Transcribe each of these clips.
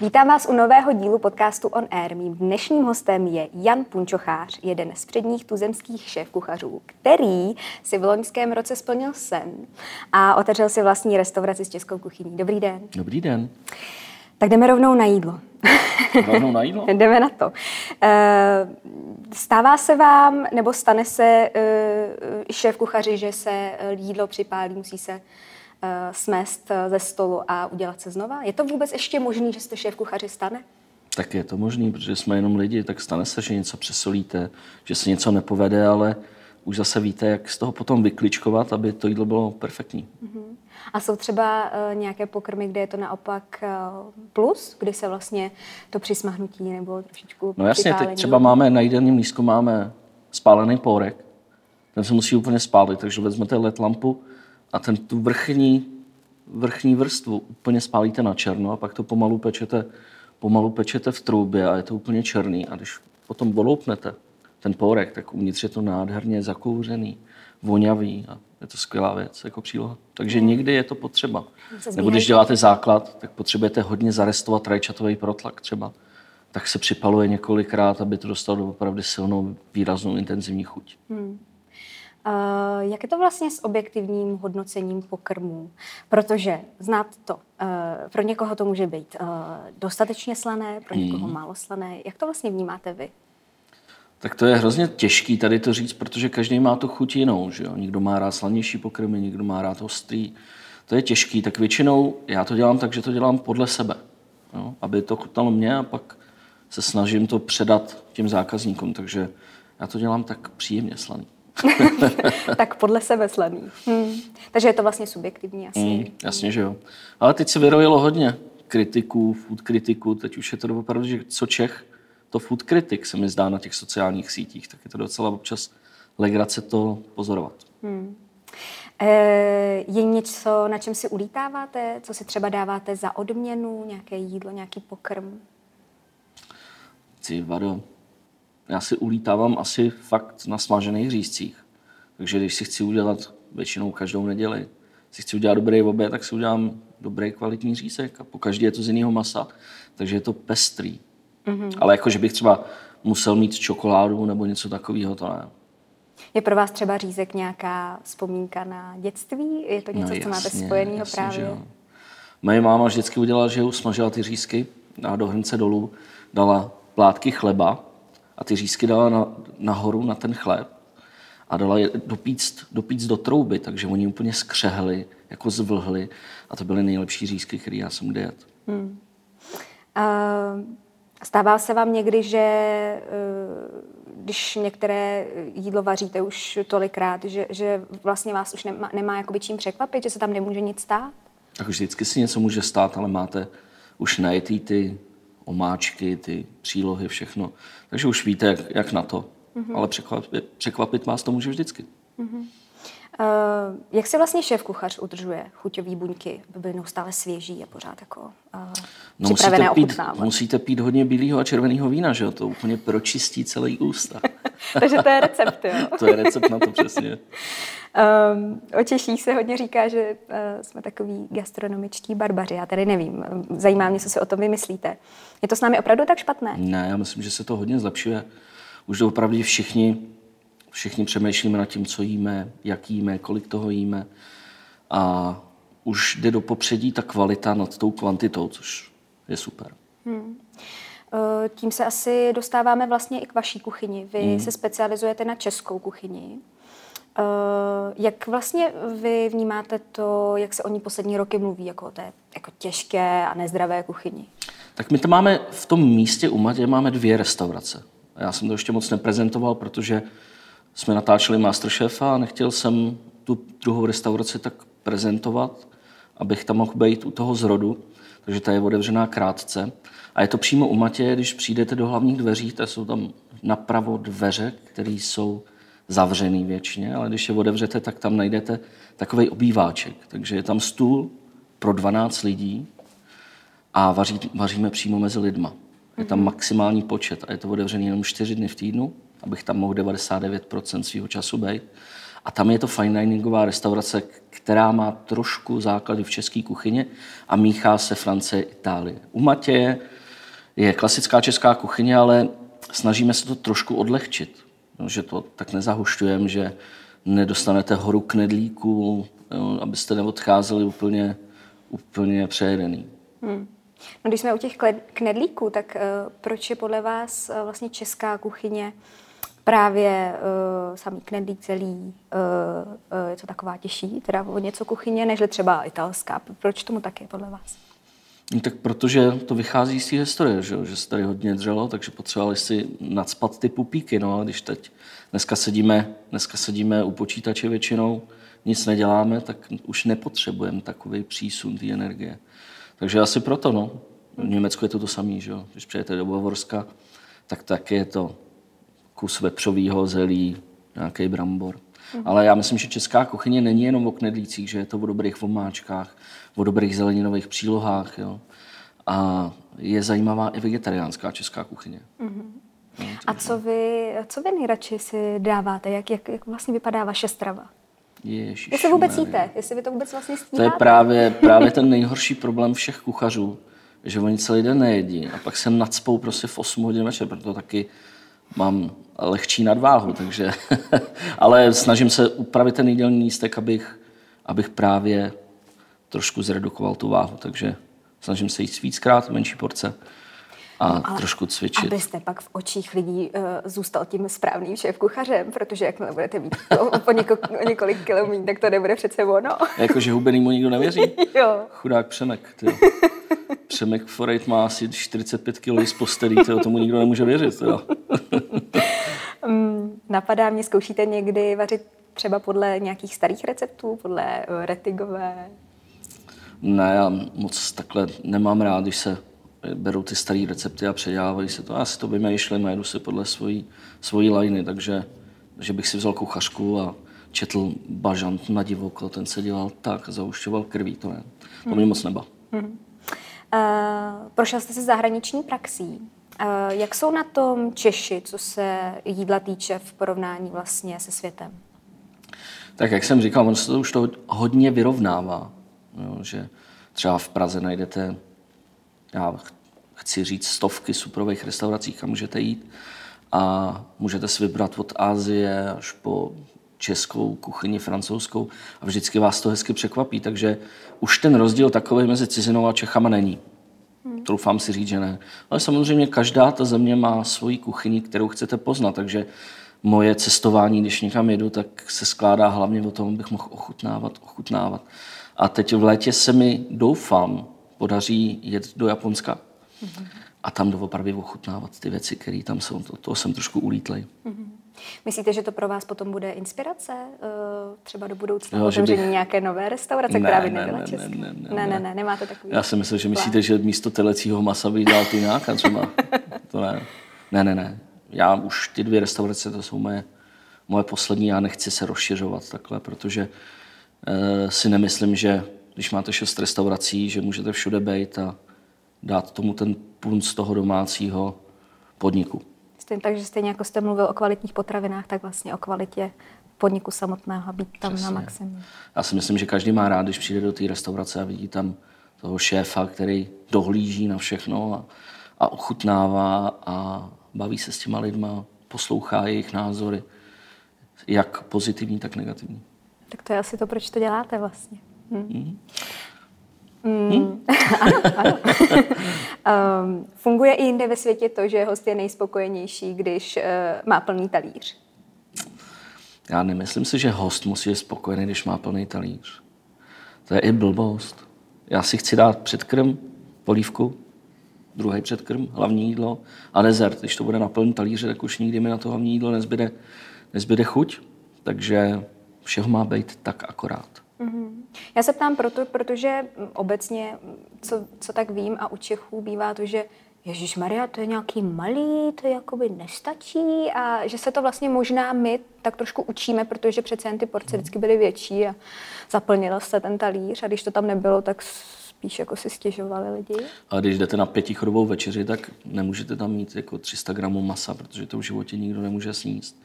Vítám vás u nového dílu podcastu On Air. Mým dnešním hostem je Jan Punčochář, jeden z předních tuzemských šéf-kuchařů, který si v loňském roce splnil sen a otevřel si vlastní restauraci s českou kuchyní. Dobrý den. Dobrý den. Tak jdeme rovnou na jídlo. Rovnou na jídlo? jdeme na to. Eh, stává se vám, nebo stane se eh, šéf kuchaři, že se eh, jídlo připálí, musí se smést ze stolu a udělat se znova? Je to vůbec ještě možné, že jste šéf kuchaři stane? Tak je to možné, protože jsme jenom lidi, tak stane se, že něco přesolíte, že se něco nepovede, ale už zase víte, jak z toho potom vykličkovat, aby to jídlo bylo perfektní. Uh-huh. A jsou třeba uh, nějaké pokrmy, kde je to naopak uh, plus, kdy se vlastně to přismahnutí nebo trošičku No jasně, teď třeba máme na jídelním lístku máme spálený pórek, ten se musí úplně spálit, takže vezmete led lampu a ten tu vrchní, vrchní vrstvu úplně spálíte na černo a pak to pomalu pečete, pomalu pečete v troubě a je to úplně černý. A když potom oloupnete ten pórek, tak uvnitř je to nádherně zakouřený, vonavý a je to skvělá věc jako příloha. Takže hmm. někdy je to potřeba. Nebo když děláte základ, tak potřebujete hodně zarestovat rajčatový protlak třeba. Tak se připaluje několikrát, aby to dostalo opravdu silnou, výraznou, intenzivní chuť. Hmm. Uh, jak je to vlastně s objektivním hodnocením pokrmů? Protože znát to, uh, pro někoho to může být uh, dostatečně slané, pro někoho hmm. málo slané. Jak to vlastně vnímáte vy? Tak to je hrozně těžký tady to říct, protože každý má tu chuť jinou. Že jo? Někdo má rád slanější pokrmy, někdo má rád ostrý. To je těžký, tak většinou já to dělám tak, že to dělám podle sebe. Jo? Aby to chutnalo mě a pak se snažím to předat těm zákazníkům. Takže já to dělám tak příjemně slaný. tak podle sebe slaný. Hmm. Takže je to vlastně subjektivní asi. Hmm, jasně, že jo. Ale teď se vyrojilo hodně kritiků, food kritiků, teď už je to opravdu, že co Čech, to food kritik se mi zdá na těch sociálních sítích, tak je to docela občas legrace to pozorovat. Hmm. E, je něco, na čem si ulítáváte? Co si třeba dáváte za odměnu? Nějaké jídlo, nějaký pokrm? Ty vado, já si ulítávám asi fakt na smažených řízcích. Takže když si chci udělat většinou každou neděli, si chci udělat dobrý oběd, tak si udělám dobrý kvalitní řízek a po každý je to z jiného masa. Takže je to pestrý. Mm-hmm. Ale jako, že bych třeba musel mít čokoládu nebo něco takového, to ne. Je pro vás třeba řízek nějaká vzpomínka na dětství? Je to něco, no, jasně, co máte spojeného právě? Moje máma vždycky udělala, že usmažila ty řízky a do hrnce dolů dala plátky chleba a ty řízky dala na, nahoru na ten chléb a dala je dopíct, dopíct do trouby, takže oni úplně skřehli, jako zvlhli a to byly nejlepší řízky, které já jsem kdy jet. Hmm. Uh, stává se vám někdy, že uh, když některé jídlo vaříte už tolikrát, že, že vlastně vás už nemá, nemá jakoby čím překvapit, že se tam nemůže nic stát? Tak už vždycky si něco může stát, ale máte už najetý ty omáčky, ty přílohy, všechno. Takže už víte, jak, jak na to. Mm-hmm. Ale překvapit, překvapit vás to může vždycky. Mm-hmm. Uh, jak se vlastně šéf kuchař udržuje chuťový buňky, aby byly neustále svěží a pořád jako uh, no, připravené musíte pít, musíte pít hodně bílého a červeného vína, že jo? To úplně pročistí celý ústa. Takže to je recept, jo? to je recept na to přesně. Um, o Češích se hodně říká, že uh, jsme takový gastronomičtí barbaři. Já tady nevím. Zajímá mě, co si o tom vymyslíte. Je to s námi opravdu tak špatné? Ne, já myslím, že se to hodně zlepšuje. Už opravdu všichni, všichni přemýšlíme nad tím, co jíme, jak jíme, kolik toho jíme. A už jde do popředí ta kvalita nad tou kvantitou, což je super. Hmm. Tím se asi dostáváme vlastně i k vaší kuchyni. Vy hmm. se specializujete na českou kuchyni. Uh, jak vlastně vy vnímáte to, jak se o ní poslední roky mluví, jako o té jako těžké a nezdravé kuchyni? Tak my to máme v tom místě u Matě máme dvě restaurace. Já jsem to ještě moc neprezentoval, protože jsme natáčeli Masterchefa a nechtěl jsem tu druhou restauraci tak prezentovat, abych tam mohl být u toho zrodu. Takže ta je otevřená krátce. A je to přímo u Matě, když přijdete do hlavních dveří, tak jsou tam napravo dveře, které jsou zavřený většině, ale když je otevřete, tak tam najdete takový obýváček. Takže je tam stůl pro 12 lidí a vaří, vaříme přímo mezi lidma. Je tam mhm. maximální počet a je to otevřený jenom 4 dny v týdnu, abych tam mohl 99% svého času být. A tam je to fine diningová restaurace, která má trošku základy v české kuchyně a míchá se Francie, Itálie. U Matěje je klasická česká kuchyně, ale snažíme se to trošku odlehčit. No, že to tak nezahušťujeme, že nedostanete horu knedlíků, abyste neodcházeli úplně, úplně přejedený. Hmm. No, když jsme u těch knedlíků, tak uh, proč je podle vás uh, vlastně česká kuchyně právě uh, samý knedlík celý, uh, uh, je to taková těžší, teda o něco kuchyně, než třeba italská. Proč tomu tak je podle vás? No, tak protože to vychází z té historie, že, že se tady hodně dřelo, takže potřebovali si nadspat ty pupíky. No a když teď dneska sedíme, dneska sedíme u počítače většinou, nic neděláme, tak už nepotřebujeme takový přísun té energie. Takže asi proto, no. V Německu je to to samé, že jo. Když přijete do Bavorska, tak taky je to kus vepřového zelí, nějaký brambor. Mm. Ale já myslím, že česká kuchyně není jenom o knedlících, že je to o dobrých vomáčkách, o dobrých zeleninových přílohách. Jo. A je zajímavá i vegetariánská česká kuchyně. Mm. No, a co vy, co vy nejradši si dáváte? Jak, jak, jak vlastně vypadá vaše strava? Ježiš, jestli vůbec jíte, jestli vy to vůbec vlastně stíháte. To je právě, právě ten nejhorší problém všech kuchařů, že oni celý den nejedí a pak se nadspou prostě v 8 hodin večer, proto taky mám lehčí nadváhu, takže, ale snažím se upravit ten jídelní místek, abych, abych právě trošku zredukoval tu váhu, takže snažím se jít víckrát, menší porce a no, trošku cvičit. Abyste pak v očích lidí uh, zůstal tím správným šéf kuchařem, protože jakmile budete mít o, o, něko, několik kilometrů, tak to nebude přece ono. Jakože hubenýmu nikdo nevěří? jo. Chudák Přemek. Tyjo. Přemek Forejt má asi 45 kg z postelí, tyjo, tomu nikdo nemůže věřit. Tyjo. um, napadá mě, zkoušíte někdy vařit třeba podle nějakých starých receptů, podle uh, retigové? Ne, já moc takhle nemám rád, když se berou ty staré recepty a předělávají se to. Já si to vymýšlím a jedu si podle svojí, svojí lajny, takže že bych si vzal kuchařku a četl bažant na divoko, ten se dělal tak, zaušťoval krví, to ne. To mě moc neba. Hmm. Uh, prošel jste se zahraniční praxí. Uh, jak jsou na tom Češi, co se jídla týče v porovnání vlastně se světem? Tak jak jsem říkal, on se to už to hodně vyrovnává. Jo, že třeba v Praze najdete já chci říct, stovky suprových restaurací, kam můžete jít. A můžete si vybrat od Ázie až po českou kuchyni, francouzskou a vždycky vás to hezky překvapí. Takže už ten rozdíl takový mezi cizinou a Čechama není. Hmm. Troufám si říct, že ne. Ale samozřejmě každá ta země má svoji kuchyni, kterou chcete poznat, takže moje cestování, když někam jedu, tak se skládá hlavně o tom, abych mohl ochutnávat, ochutnávat. A teď v létě se mi, doufám, podaří jet do Japonska mm-hmm. a tam doopravdy ochutnávat ty věci, které tam jsou. To, to jsem trošku ulítlej. Mm-hmm. Myslíte, že to pro vás potom bude inspirace eh, třeba do budoucna jo, otevření bych... nějaké nové restaurace, ne, která by nebyla ne, česká? Ne, ne, ne, ne, ne, ne, nemáte takový Já si myslím, že myslíte, že místo telecího masa by dal tu nějaká třeba. to ne. Ne, ne, ne. Já už ty dvě restaurace, to jsou moje, moje poslední, já nechci se rozšiřovat takhle, protože uh, si nemyslím, že když máte šest restaurací, že můžete všude být a dát tomu ten punt z toho domácího podniku. Stejně, takže stejně jako jste mluvil o kvalitních potravinách, tak vlastně o kvalitě podniku samotného a být tam Přesně. na maximum. Já si myslím, že každý má rád, když přijde do té restaurace a vidí tam toho šéfa, který dohlíží na všechno a, a ochutnává a baví se s těma lidma, poslouchá jejich názory, jak pozitivní, tak negativní. Tak to je asi to, proč to děláte vlastně. Hmm. Hmm. ano, ano. um, funguje i jinde ve světě to, že host je nejspokojenější, když uh, má plný talíř? Já nemyslím si, že host musí být spokojený, když má plný talíř. To je i blbost. Já si chci dát předkrm, polívku, druhý předkrm, hlavní jídlo a dezert. Když to bude na plný talíře, tak už nikdy mi na to hlavní jídlo nezbyde, nezbyde chuť. Takže všeho má být tak akorát. Mm-hmm. Já se ptám proto, protože obecně, co, co tak vím a u Čechů bývá to, že Ježíš Maria, to je nějaký malý, to jakoby nestačí a že se to vlastně možná my tak trošku učíme, protože přece jen ty porce vždycky byly větší a zaplnil se ten talíř a když to tam nebylo, tak spíš jako si stěžovali lidi. A když jdete na pětichodovou večeři, tak nemůžete tam mít jako 300 gramů masa, protože to v životě nikdo nemůže sníst.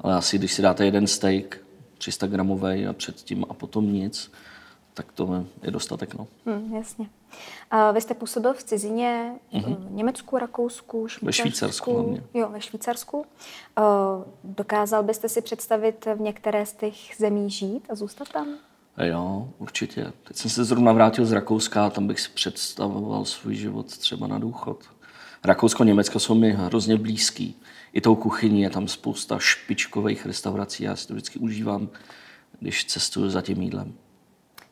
Ale asi když si dáte jeden steak, 300 gramový a předtím a potom nic, tak to je dostatek. No. Hmm, jasně. A vy jste působil v cizině, mm-hmm. v Německu, Rakousku, Švýcarsku. Ve Švýcarsku hlavně. Jo, ve Švýcarsku. Dokázal byste si představit v některé z těch zemí žít a zůstat tam? Jo, určitě. Teď jsem se zrovna vrátil z Rakouska a tam bych si představoval svůj život třeba na důchod. Rakousko, Německo jsou mi hrozně blízký. I tou kuchyní je tam spousta špičkových restaurací. Já si to vždycky užívám, když cestuju za tím jídlem.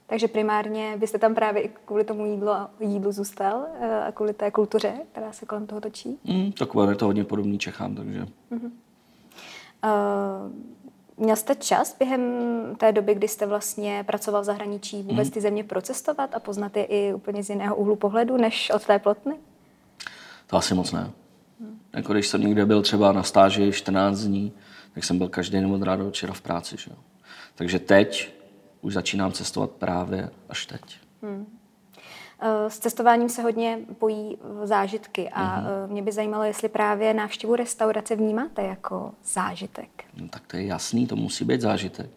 Takže primárně byste tam právě i kvůli tomu jídlu, jídlu zůstal eh, a kvůli té kultuře, která se kolem toho točí? Mm, takové je to hodně podobný Čechám, takže... Uh-huh. Uh, měl jste čas během té doby, kdy jste vlastně pracoval v zahraničí, vůbec ty země procestovat a poznat je i úplně z jiného úhlu pohledu, než od té plotny? To asi moc ne. Hmm. Jako když jsem někde byl třeba na stáži 14 dní, tak jsem byl každý den od ráda do večera v práci. Že? Takže teď už začínám cestovat právě až teď. Hmm. Eh, s cestováním se hodně pojí zážitky a mm-hmm. mě by zajímalo, jestli právě návštěvu restaurace vnímáte jako zážitek. No, tak to je jasný, to musí být zážitek.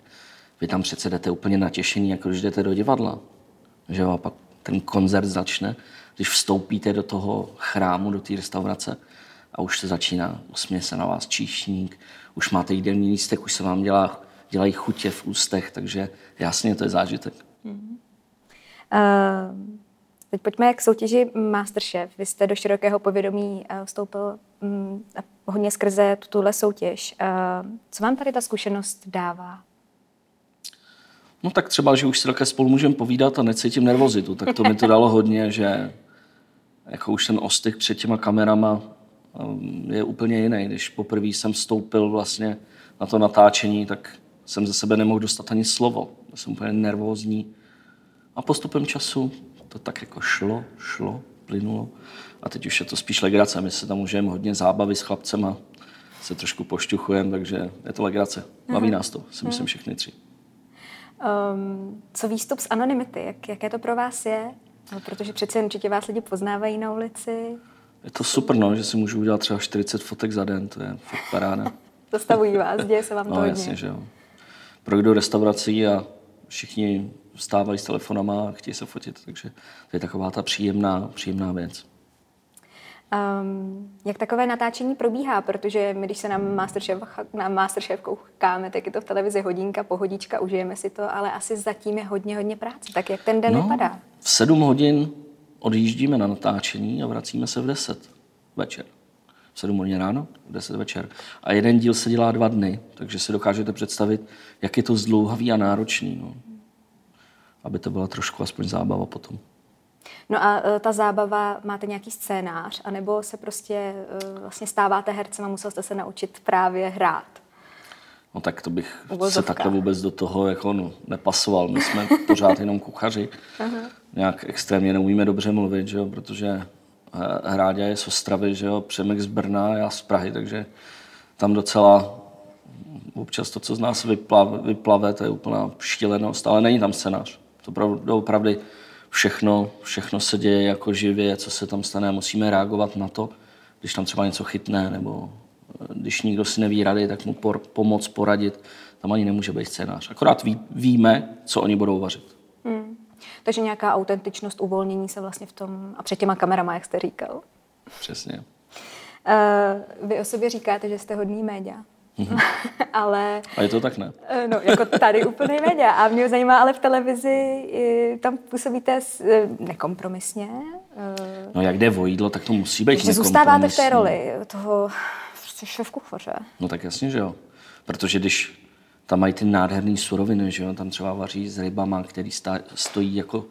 Vy tam přece jdete úplně natěšený, jako když jdete do divadla. Že jo, a pak ten koncert začne, když vstoupíte do toho chrámu, do té restaurace a už se začíná, usměje se na vás číšník, už máte jídelní lístek, už se vám dělá, dělají chutě v ústech, takže jasně to je zážitek. Mm-hmm. Uh... Teď pojďme k soutěži Masterchef. Vy jste do širokého povědomí eh, vstoupil mm, hodně skrze tuhle soutěž. Eh, co vám tady ta zkušenost dává? No tak třeba, že už si také spolu můžeme povídat a necítím nervozitu, tak to mi to dalo hodně, že jako už ten ostych před těma kamerama je úplně jiný. Když poprvé jsem vstoupil vlastně na to natáčení, tak jsem ze sebe nemohl dostat ani slovo. Jsem úplně nervózní. A postupem času to tak jako šlo, šlo, plynulo. A teď už je to spíš legrace. My se tam můžeme hodně zábavy s chlapcema, se trošku pošťuchujeme, takže je to legrace. Baví nás to, si myslím všechny tři. Um, co výstup z anonymity? Jak, jaké to pro vás je? No, protože přece určitě vás lidi poznávají na ulici. Je to super, no, že si můžu udělat třeba 40 fotek za den, to je fakt paráda. Zastavují vás, děje se vám to no, hodně. jasně, že jo. Projdu restaurací a všichni vstávají s telefonama a chtějí se fotit, takže to je taková ta příjemná, příjemná věc. Um, jak takové natáčení probíhá? Protože my, když se na Masterchef, na Masterchef koukáme, tak je to v televizi hodinka, pohodička, užijeme si to, ale asi zatím je hodně, hodně práce. Tak jak ten den no, vypadá? V sedm hodin odjíždíme na natáčení a vracíme se v deset večer. V sedm hodin ráno, v deset večer. A jeden díl se dělá dva dny, takže si dokážete představit, jak je to zdlouhavý a náročný. No aby to byla trošku aspoň zábava potom. No a uh, ta zábava, máte nějaký scénář, anebo se prostě uh, vlastně stáváte hercem a musel jste se naučit právě hrát? No tak to bych Uvozovka. se takhle vůbec do toho jako no, nepasoval. My jsme pořád jenom kuchaři. Uh-huh. Nějak extrémně neumíme dobře mluvit, že jo? protože eh, Hráďa je z Ostravy, že jo? Přemek z Brna, já z Prahy, takže tam docela občas to, co z nás vyplave, vyplave to je úplná šílenost, ale není tam scénář. To opravdu všechno, všechno se děje jako živě, co se tam stane. Musíme reagovat na to, když tam třeba něco chytne, nebo když nikdo si neví rady, tak mu por, pomoct, poradit. Tam ani nemůže být scénář. Akorát ví, víme, co oni budou vařit. Hmm. Takže nějaká autentičnost, uvolnění se vlastně v tom, a před těma kamerama, jak jste říkal. Přesně. Uh, vy o sobě říkáte, že jste hodný média. Mm-hmm. ale... A je to tak, ne? Eh, no, jako tady úplně média. A mě zajímá, ale v televizi tam působíte eh, nekompromisně. No jak jde o jídlo, tak to musí být Že zůstáváte v té roli toho prostě šéf kuchaře. No tak jasně, že jo. Protože když tam mají ty nádherné suroviny, že jo, tam třeba vaří s rybama, který stojí jako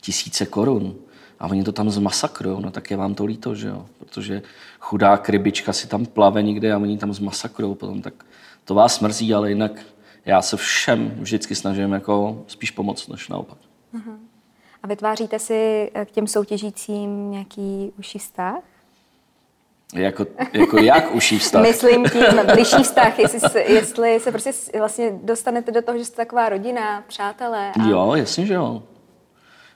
tisíce korun a oni to tam zmasakrujou, no tak je vám to líto, že jo? Protože chudá krybička si tam plave někde a oni tam zmasakrujou potom, tak to vás mrzí, ale jinak já se všem vždycky snažím jako spíš pomoct, než naopak. Uh-huh. A vytváříte si k těm soutěžícím nějaký užší vztah? Jako, jako jak uší vztah? Myslím tím blížší vztah, jestli se, jestli se prostě vlastně dostanete do toho, že jste taková rodina, přátelé. A... Jo, jasně, že jo.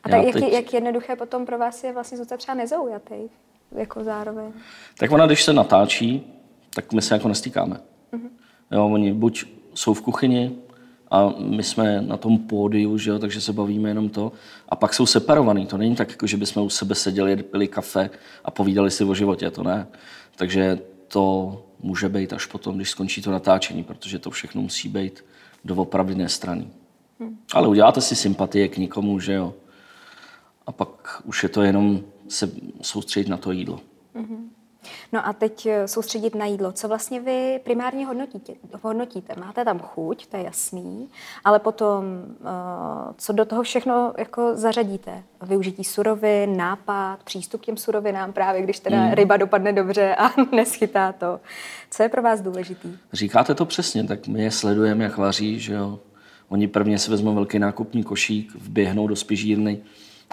A tak jak, teď... jak jednoduché potom pro vás je vlastně zůstat třeba nezaujatý, jako zároveň? Tak ona, když se natáčí, tak my se jako nestýkáme. Uh-huh. Jo, oni buď jsou v kuchyni, a my jsme na tom pódiu, že jo, takže se bavíme jenom to. A pak jsou separovaný. To není tak, jako že bychom u sebe seděli, pili kafe a povídali si o životě, to ne. Takže to může být až potom, když skončí to natáčení, protože to všechno musí být doopravdy strany. Hmm. Ale uděláte si sympatie k nikomu, že jo. A pak už je to jenom se soustředit na to jídlo. Hmm. No a teď eh, soustředit na jídlo. Co vlastně vy primárně hodnotíte? hodnotíte? Máte tam chuť, to je jasný, ale potom, eh, co do toho všechno jako zařadíte? Využití surovin, nápad, přístup k těm surovinám, právě když teda mm. ryba dopadne dobře a neschytá to. Co je pro vás důležitý? Říkáte to přesně, tak my je sledujeme, jak vaří, že jo. Oni prvně si vezmou velký nákupní košík, vběhnou do spižírny,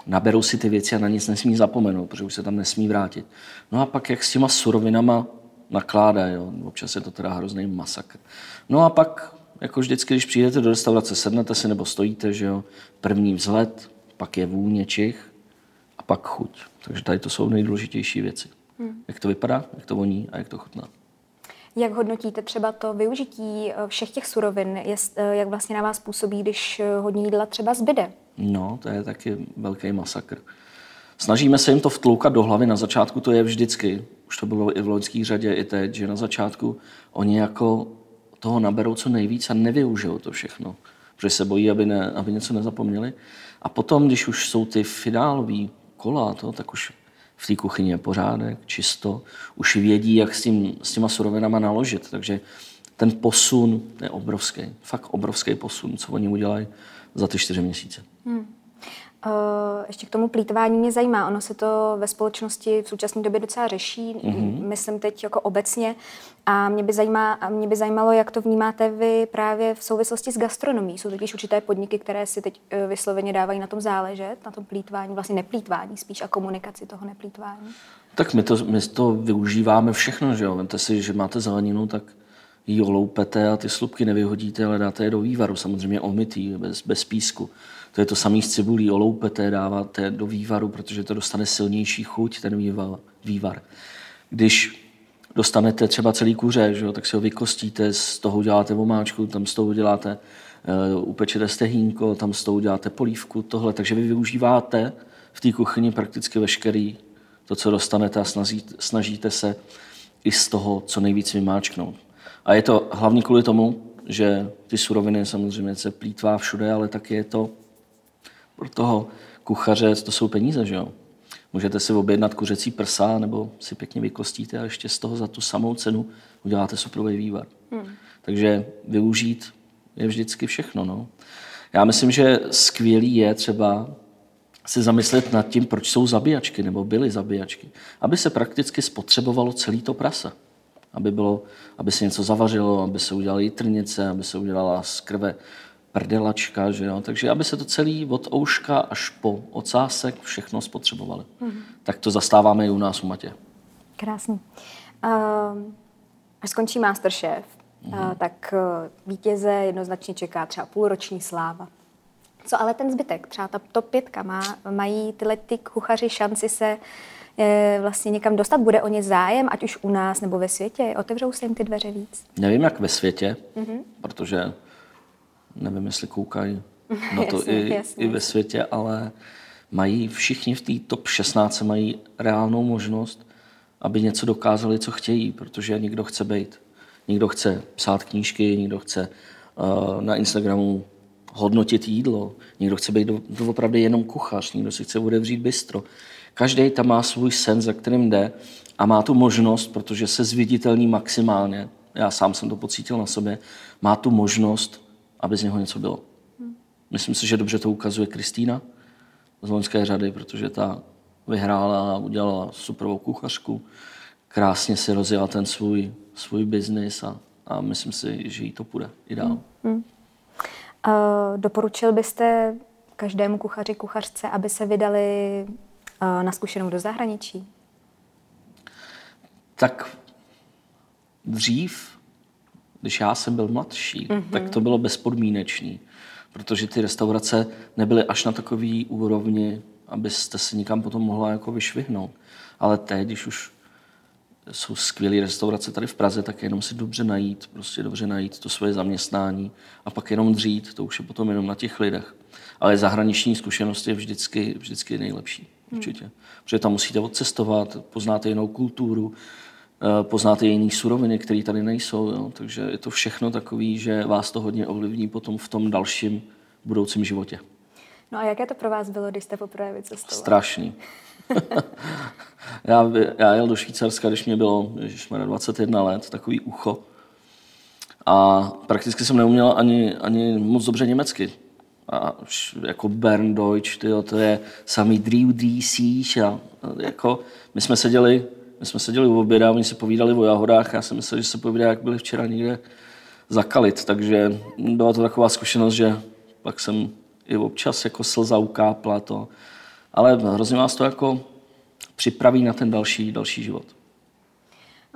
naberou si ty věci a na nic nesmí zapomenout, protože už se tam nesmí vrátit. No a pak jak s těma surovinama nakládá, jo. občas je to teda hrozný masakr. No a pak, jako vždycky, když přijdete do restaurace, sednete si nebo stojíte, že jo, první vzhled, pak je vůně čich a pak chuť. Takže tady to jsou nejdůležitější věci. Hmm. Jak to vypadá, jak to voní a jak to chutná. Jak hodnotíte třeba to využití eh, všech těch surovin? Eh, jak vlastně na vás působí, když eh, hodně jídla třeba zbyde? No, to je taky velký masakr. Snažíme se jim to vtloukat do hlavy. Na začátku to je vždycky, už to bylo i v loňské řadě, i teď, že na začátku oni jako toho naberou co nejvíc a nevyužijou to všechno, protože se bojí, aby, ne, aby něco nezapomněli. A potom, když už jsou ty finálové kola, to, tak už v té kuchyni je pořádek, čisto, už vědí, jak s, tím, s těma surovinama naložit. Takže ten posun je obrovský, fakt obrovský posun, co oni udělají za ty čtyři měsíce. Hmm. Uh, ještě k tomu plítvání mě zajímá. Ono se to ve společnosti v současné době docela řeší, mm-hmm. myslím teď jako obecně. A mě by, zajímá, a mě by zajímalo, jak to vnímáte vy právě v souvislosti s gastronomí. Jsou totiž určité podniky, které si teď uh, vysloveně dávají na tom záležet, na tom plítvání, vlastně neplítvání spíš a komunikaci toho neplítvání. Tak my to, my to využíváme všechno, že jo. Vemte si, že máte zeleninu, tak ji oloupete a ty slupky nevyhodíte, ale dáte je do vývaru, samozřejmě omytý, bez, bez písku. To je to samé s cibulí, oloupete, dáváte do vývaru, protože to dostane silnější chuť, ten vývar. Když dostanete třeba celý kuře, že tak si ho vykostíte, z toho uděláte vomáčku, tam z toho uděláte, uh, upečete stehínko, tam z toho uděláte polívku, tohle. Takže vy využíváte v té kuchyni prakticky veškerý to, co dostanete a snažíte, snažíte se i z toho co nejvíc vymáčknout. A je to hlavně kvůli tomu, že ty suroviny samozřejmě se plítvá všude, ale taky je to pro toho kuchaře, to jsou peníze, že jo? Můžete si objednat kuřecí prsa, nebo si pěkně vykostíte a ještě z toho za tu samou cenu uděláte suprový vývar. Hmm. Takže využít je vždycky všechno. No. Já myslím, že skvělý je třeba se zamyslet nad tím, proč jsou zabíjačky nebo byly zabíjačky. Aby se prakticky spotřebovalo celý to prasa aby, bylo, aby se něco zavařilo, aby se udělaly trnice, aby se udělala z krve prdelačka, že jo? takže aby se to celý od ouška až po ocásek všechno spotřebovali. Mm-hmm. Tak to zastáváme i u nás u Matě. Krásný. Uh, až skončí Masterchef, mm-hmm. uh, tak uh, vítěze jednoznačně čeká třeba půlroční sláva. Co ale ten zbytek, třeba ta top pětka, má, mají tyhle ty kuchaři šanci se uh, vlastně někam dostat? Bude o ně zájem, ať už u nás nebo ve světě? Otevřou se jim ty dveře víc? Nevím, jak ve světě, mm-hmm. protože nevím, jestli koukají na to jasně, i, jasně. i ve světě, ale mají všichni v té top 16 mají reálnou možnost, aby něco dokázali, co chtějí, protože někdo chce být. Někdo chce psát knížky, někdo chce uh, na Instagramu hodnotit jídlo, někdo chce být opravdu jenom kuchař, někdo si chce otevřít bistro. Každý tam má svůj sen, za kterým jde a má tu možnost, protože se zviditelní maximálně, já sám jsem to pocítil na sobě, má tu možnost, aby z něho něco bylo. Myslím si, že dobře to ukazuje Kristýna z loňské řady, protože ta vyhrála a udělala superovou kuchařku, krásně si rozjela ten svůj, svůj biznis a, a myslím si, že jí to půjde i dál. Hmm. Uh, doporučil byste každému kuchaři, kuchařce, aby se vydali na zkušenou do zahraničí? Tak dřív, když já jsem byl mladší, mm-hmm. tak to bylo bezpodmínečný, protože ty restaurace nebyly až na takový úrovni, abyste se nikam potom mohla jako vyšvihnout. Ale teď, když už jsou skvělé restaurace tady v Praze, tak jenom si dobře najít, prostě dobře najít to svoje zaměstnání a pak jenom dřít, to už je potom jenom na těch lidech. Ale zahraniční zkušenost je vždycky, vždycky nejlepší, určitě. Hmm. Protože tam musíte odcestovat, poznáte jinou kulturu, eh, poznáte jiné suroviny, které tady nejsou. Jo? Takže je to všechno takový, že vás to hodně ovlivní potom v tom dalším budoucím životě. No a jaké to pro vás bylo, když jste poprvé vycestoval? Strašný. já, já jel do Švýcarska, když mě bylo ježišmarja, 21 let, takový ucho. A prakticky jsem neuměl ani, ani moc dobře německy. A jako Bern Deutsch, tyjo, to je samý Drew DC. A jako, my jsme seděli, my jsme seděli u oběda, oni se povídali o jahodách, já jsem myslel, že se povídá, jak byli včera někde zakalit, takže byla to taková zkušenost, že pak jsem i občas jako slza ukápla to. Ale hrozně vás to jako připraví na ten další, další život.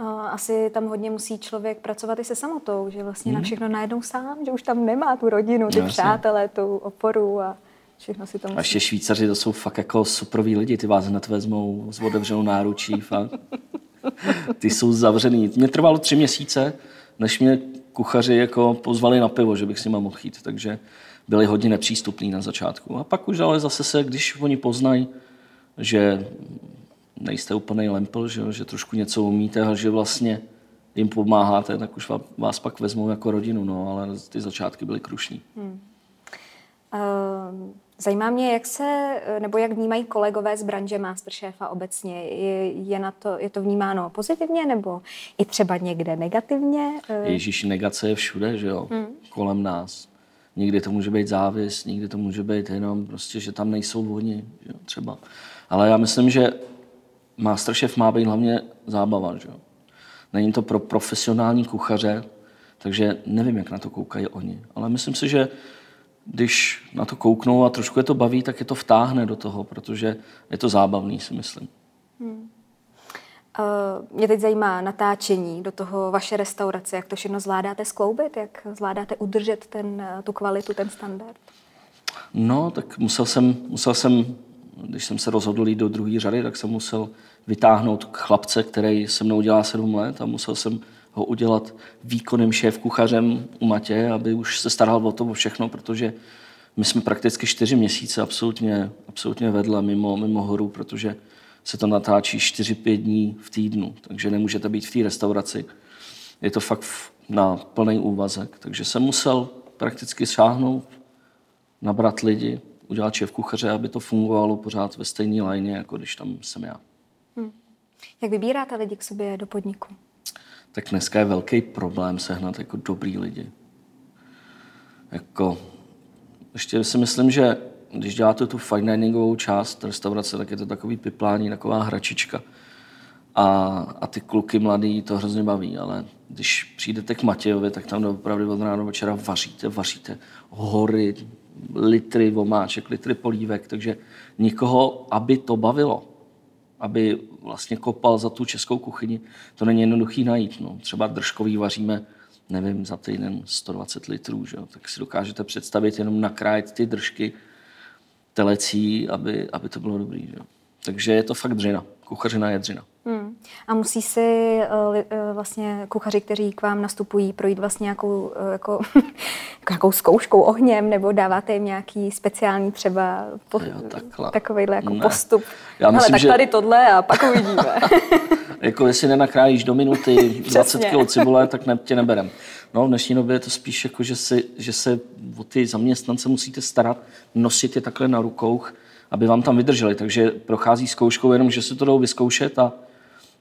Asi tam hodně musí člověk pracovat i se samotou, že vlastně hmm. na všechno najednou sám, že už tam nemá tu rodinu, ty no, přátelé, tu oporu a všechno si to musí. A ještě Švýcaři, to jsou fakt jako superví lidi, ty vás hned vezmou s otevřenou náručí, fakt. Ty jsou zavřený. Mě trvalo tři měsíce, než mě kuchaři jako pozvali na pivo, že bych si mohl jít, takže byli hodně nepřístupní na začátku. A pak už ale zase se, když oni poznají, že nejste úplný lempl, že, že trošku něco umíte a že vlastně jim pomáháte, tak už vás pak vezmou jako rodinu, no, ale ty začátky byly krušní. Hmm. Uh, zajímá mě, jak se, nebo jak vnímají kolegové z branže Masterchefa obecně. Je, je, na to, je to vnímáno pozitivně nebo i třeba někde negativně? Ježíš, negace je všude, že jo, hmm. kolem nás. Někdy to může být závis, někdy to může být jenom prostě, že tam nejsou oni, že jo, třeba. Ale já myslím, že Masterchef má být hlavně zábava, že jo. Není to pro profesionální kuchaře, takže nevím, jak na to koukají oni. Ale myslím si, že když na to kouknou a trošku je to baví, tak je to vtáhne do toho, protože je to zábavný, si myslím. Hmm. Uh, mě teď zajímá natáčení do toho vaše restaurace, jak to všechno zvládáte skloubit, jak zvládáte udržet ten, eh, tu kvalitu, ten standard? No, tak musel jsem, musel jsem, když jsem se rozhodl jít do druhé řady, tak jsem musel vytáhnout chlapce, který se mnou dělá sedm let a musel jsem ho udělat výkonným šéf kuchařem u Matě, aby už se staral o to všechno, protože my jsme prakticky čtyři měsíce absolutně, absolutně vedle mimo, mimo horu, protože se to natáčí 4-5 dní v týdnu, takže nemůžete být v té restauraci. Je to fakt na plný úvazek, takže jsem musel prakticky šáhnout, nabrat lidi, udělat šéf kuchaře, aby to fungovalo pořád ve stejné lajně, jako když tam jsem já. Jak vybíráte lidi k sobě do podniku? Tak dneska je velký problém sehnat jako dobrý lidi. Jako, ještě si myslím, že když děláte tu fine diningovou část restaurace, tak je to takový piplání, taková hračička. A, a ty kluky mladý to hrozně baví, ale když přijdete k Matějovi, tak tam opravdu od rána večera vaříte, vaříte hory, litry vomáček, litry polívek, takže nikoho, aby to bavilo, aby vlastně kopal za tu českou kuchyni, to není jednoduchý najít. No. Třeba držkový vaříme, nevím, za týden 120 litrů, že? tak si dokážete představit jenom nakrájet ty držky, telecí, aby, aby to bylo dobrý. Že? Takže je to fakt dřina. Kuchařina je dřina. A musí si uh, uh, vlastně kuchaři, kteří k vám nastupují, projít vlastně nějakou, uh, jako, nějakou zkouškou ohněm, nebo dáváte jim nějaký speciální třeba po, takovýhle jako ne. postup. Já myslím, tak že... tady tohle a pak uvidíme. jako jestli nenakrájíš do minuty 20 kg cibule, tak ne, tě neberem. No, v dnešní době je to spíš jako, že, si, že se o ty zaměstnance musíte starat, nosit je takhle na rukou, aby vám tam vydrželi. Takže prochází zkouškou jenom, že se to jdou vyzkoušet a,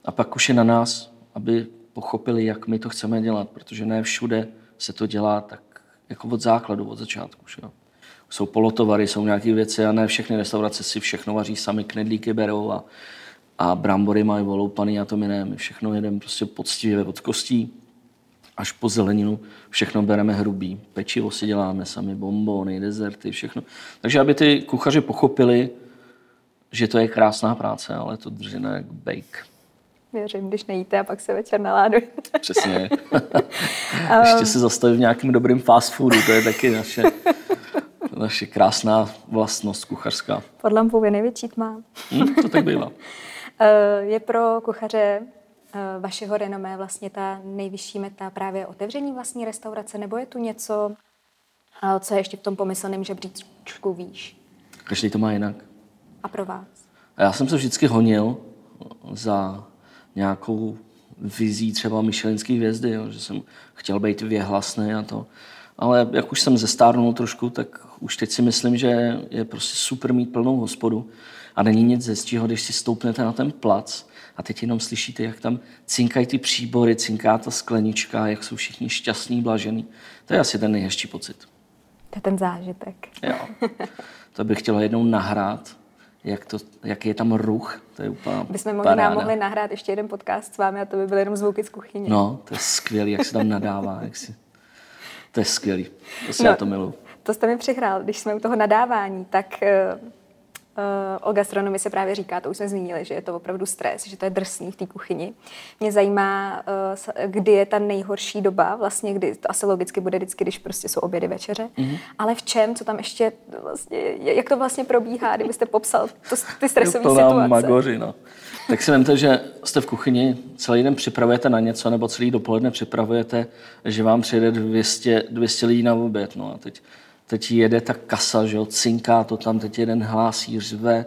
a pak už je na nás, aby pochopili, jak my to chceme dělat, protože ne všude se to dělá tak jako od základu, od začátku. Že? Jsou polotovary, jsou nějaké věci a ne všechny restaurace si všechno vaří sami, knedlíky berou a, a brambory mají voloupaný a to my ne. My všechno jedeme prostě poctivě od kostí až po zeleninu, všechno bereme hrubý. Pečivo si děláme sami, bombony, dezerty, všechno. Takže aby ty kuchaři pochopili, že to je krásná práce, ale to drží jak bake. Věřím, když nejíte a pak se večer naládujete. Přesně. Ještě se zastavit v nějakém dobrým fast foodu, to je taky naše, naše krásná vlastnost kuchařská. Pod lampou je největší tma. Hmm, to tak bývá. Eh, je pro kuchaře vašeho renomé vlastně ta nejvyšší meta právě otevření vlastní restaurace, nebo je tu něco, eh, co je ještě v tom pomyslném žebříčku výš? Každý to má jinak. A pro vás? A já jsem se vždycky honil za nějakou vizí třeba Michelinské hvězdy, jo, že jsem chtěl být věhlasný a to. Ale jak už jsem zestárnul trošku, tak už teď si myslím, že je prostě super mít plnou hospodu a není nic hezčího, když si stoupnete na ten plac a teď jenom slyšíte, jak tam cinkají ty příbory, cinká ta sklenička, jak jsou všichni šťastní, blažení. To je asi ten nejhezčí pocit. To je ten zážitek. Jo. To bych chtěl jednou nahrát, jak, to, jaký je tam ruch. To je úplně Bychom možná paráda. mohli nahrát ještě jeden podcast s vámi a to by byly jenom zvuky z kuchyně. No, to je skvělý, jak se tam nadává. Jak si... To je skvělý. To si no, já to miluji. To jste mi přihrál, když jsme u toho nadávání, tak Eh, o gastronomii se právě říká, to už jsme zmínili, že je to opravdu stres, že to je drsný v té kuchyni. Mě zajímá, eh, kdy je ta nejhorší doba, vlastně kdy to asi logicky bude vždycky, když prostě jsou obědy večeře, mm-hmm. ale v čem, co tam ještě vlastně, jak to vlastně probíhá, kdybyste popsal to, ty stresové situace. magoři, no. Tak si vemte, že jste v kuchyni, celý den připravujete na něco, nebo celý dopoledne připravujete, že vám přijede 200, 200 lidí na oběd. No a teď teď jede ta kasa, že jo, cinká to tam, teď jeden hlásí, řve,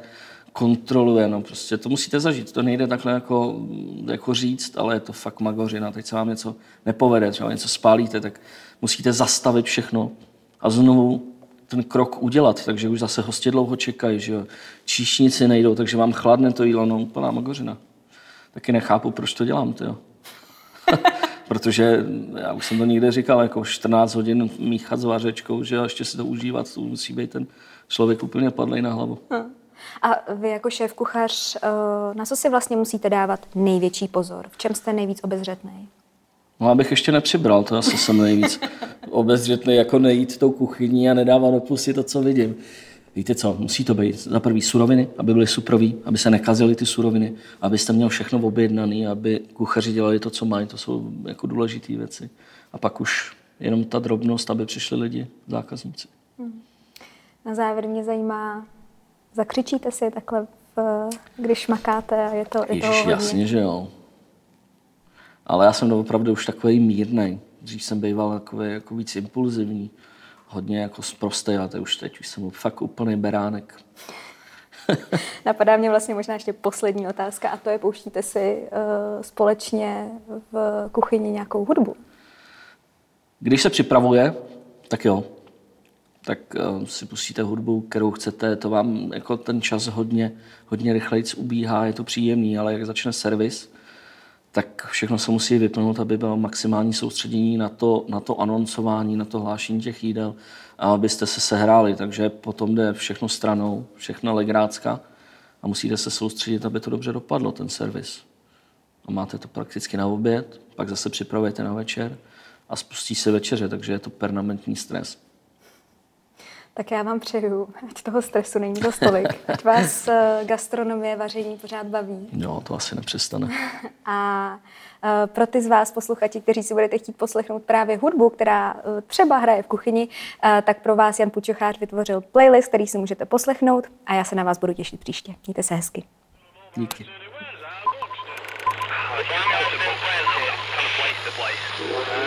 kontroluje, no prostě to musíte zažít, to nejde takhle jako, jako říct, ale je to fakt magořina, teď se vám něco nepovede, třeba něco spálíte, tak musíte zastavit všechno a znovu ten krok udělat, takže už zase hosti dlouho čekají, že jo, číšníci nejdou, takže vám chladne to jídlo, no úplná magořina. Taky nechápu, proč to dělám, to jo. protože já už jsem to někde říkal, jako 14 hodin míchat s vařečkou, že a ještě si to užívat, to musí být ten člověk úplně padlej na hlavu. Hm. A vy jako šéf kuchař, eh, na co si vlastně musíte dávat největší pozor? V čem jste nejvíc obezřetný? No, abych ještě nepřibral, to asi jsem nejvíc obezřetný, jako nejít tou kuchyní a nedávat do pusy to, co vidím. Víte co, musí to být za prvý suroviny, aby byly suprový, aby se nekazily ty suroviny, abyste měl všechno objednané, aby kuchaři dělali to, co mají, to jsou jako důležité věci. A pak už jenom ta drobnost, aby přišli lidi, zákazníci. Hmm. Na závěr mě zajímá, zakřičíte si takhle, v, když makáte a je to, je Ježiš, to jasně, že jo. Ale já jsem opravdu už takový mírný. Dřív jsem býval takový jako víc impulzivní hodně jako zprostej, ale to už teď už jsem fakt úplný beránek. Napadá mě vlastně možná ještě poslední otázka a to je, pouštíte si uh, společně v kuchyni nějakou hudbu? Když se připravuje, tak jo. Tak uh, si pustíte hudbu, kterou chcete, to vám jako ten čas hodně, hodně rychleji ubíhá, je to příjemný, ale jak začne servis, tak všechno se musí vypnout, aby bylo maximální soustředění na to, na to anoncování, na to hlášení těch jídel, a abyste se sehráli. Takže potom jde všechno stranou, všechno legrácka a musíte se soustředit, aby to dobře dopadlo, ten servis. A máte to prakticky na oběd, pak zase připravujete na večer a spustí se večeře, takže je to permanentní stres. Tak já vám přeju, ať toho stresu není dost tolik, ať vás eh, gastronomie, vaření pořád baví. Jo, to asi nepřestane. A eh, pro ty z vás posluchači, kteří si budete chtít poslechnout právě hudbu, která eh, třeba hraje v kuchyni, tak pro vás Jan Pučochář vytvořil playlist, který si můžete poslechnout a já se na vás budu těšit příště. Mějte se hezky. Díky. Um,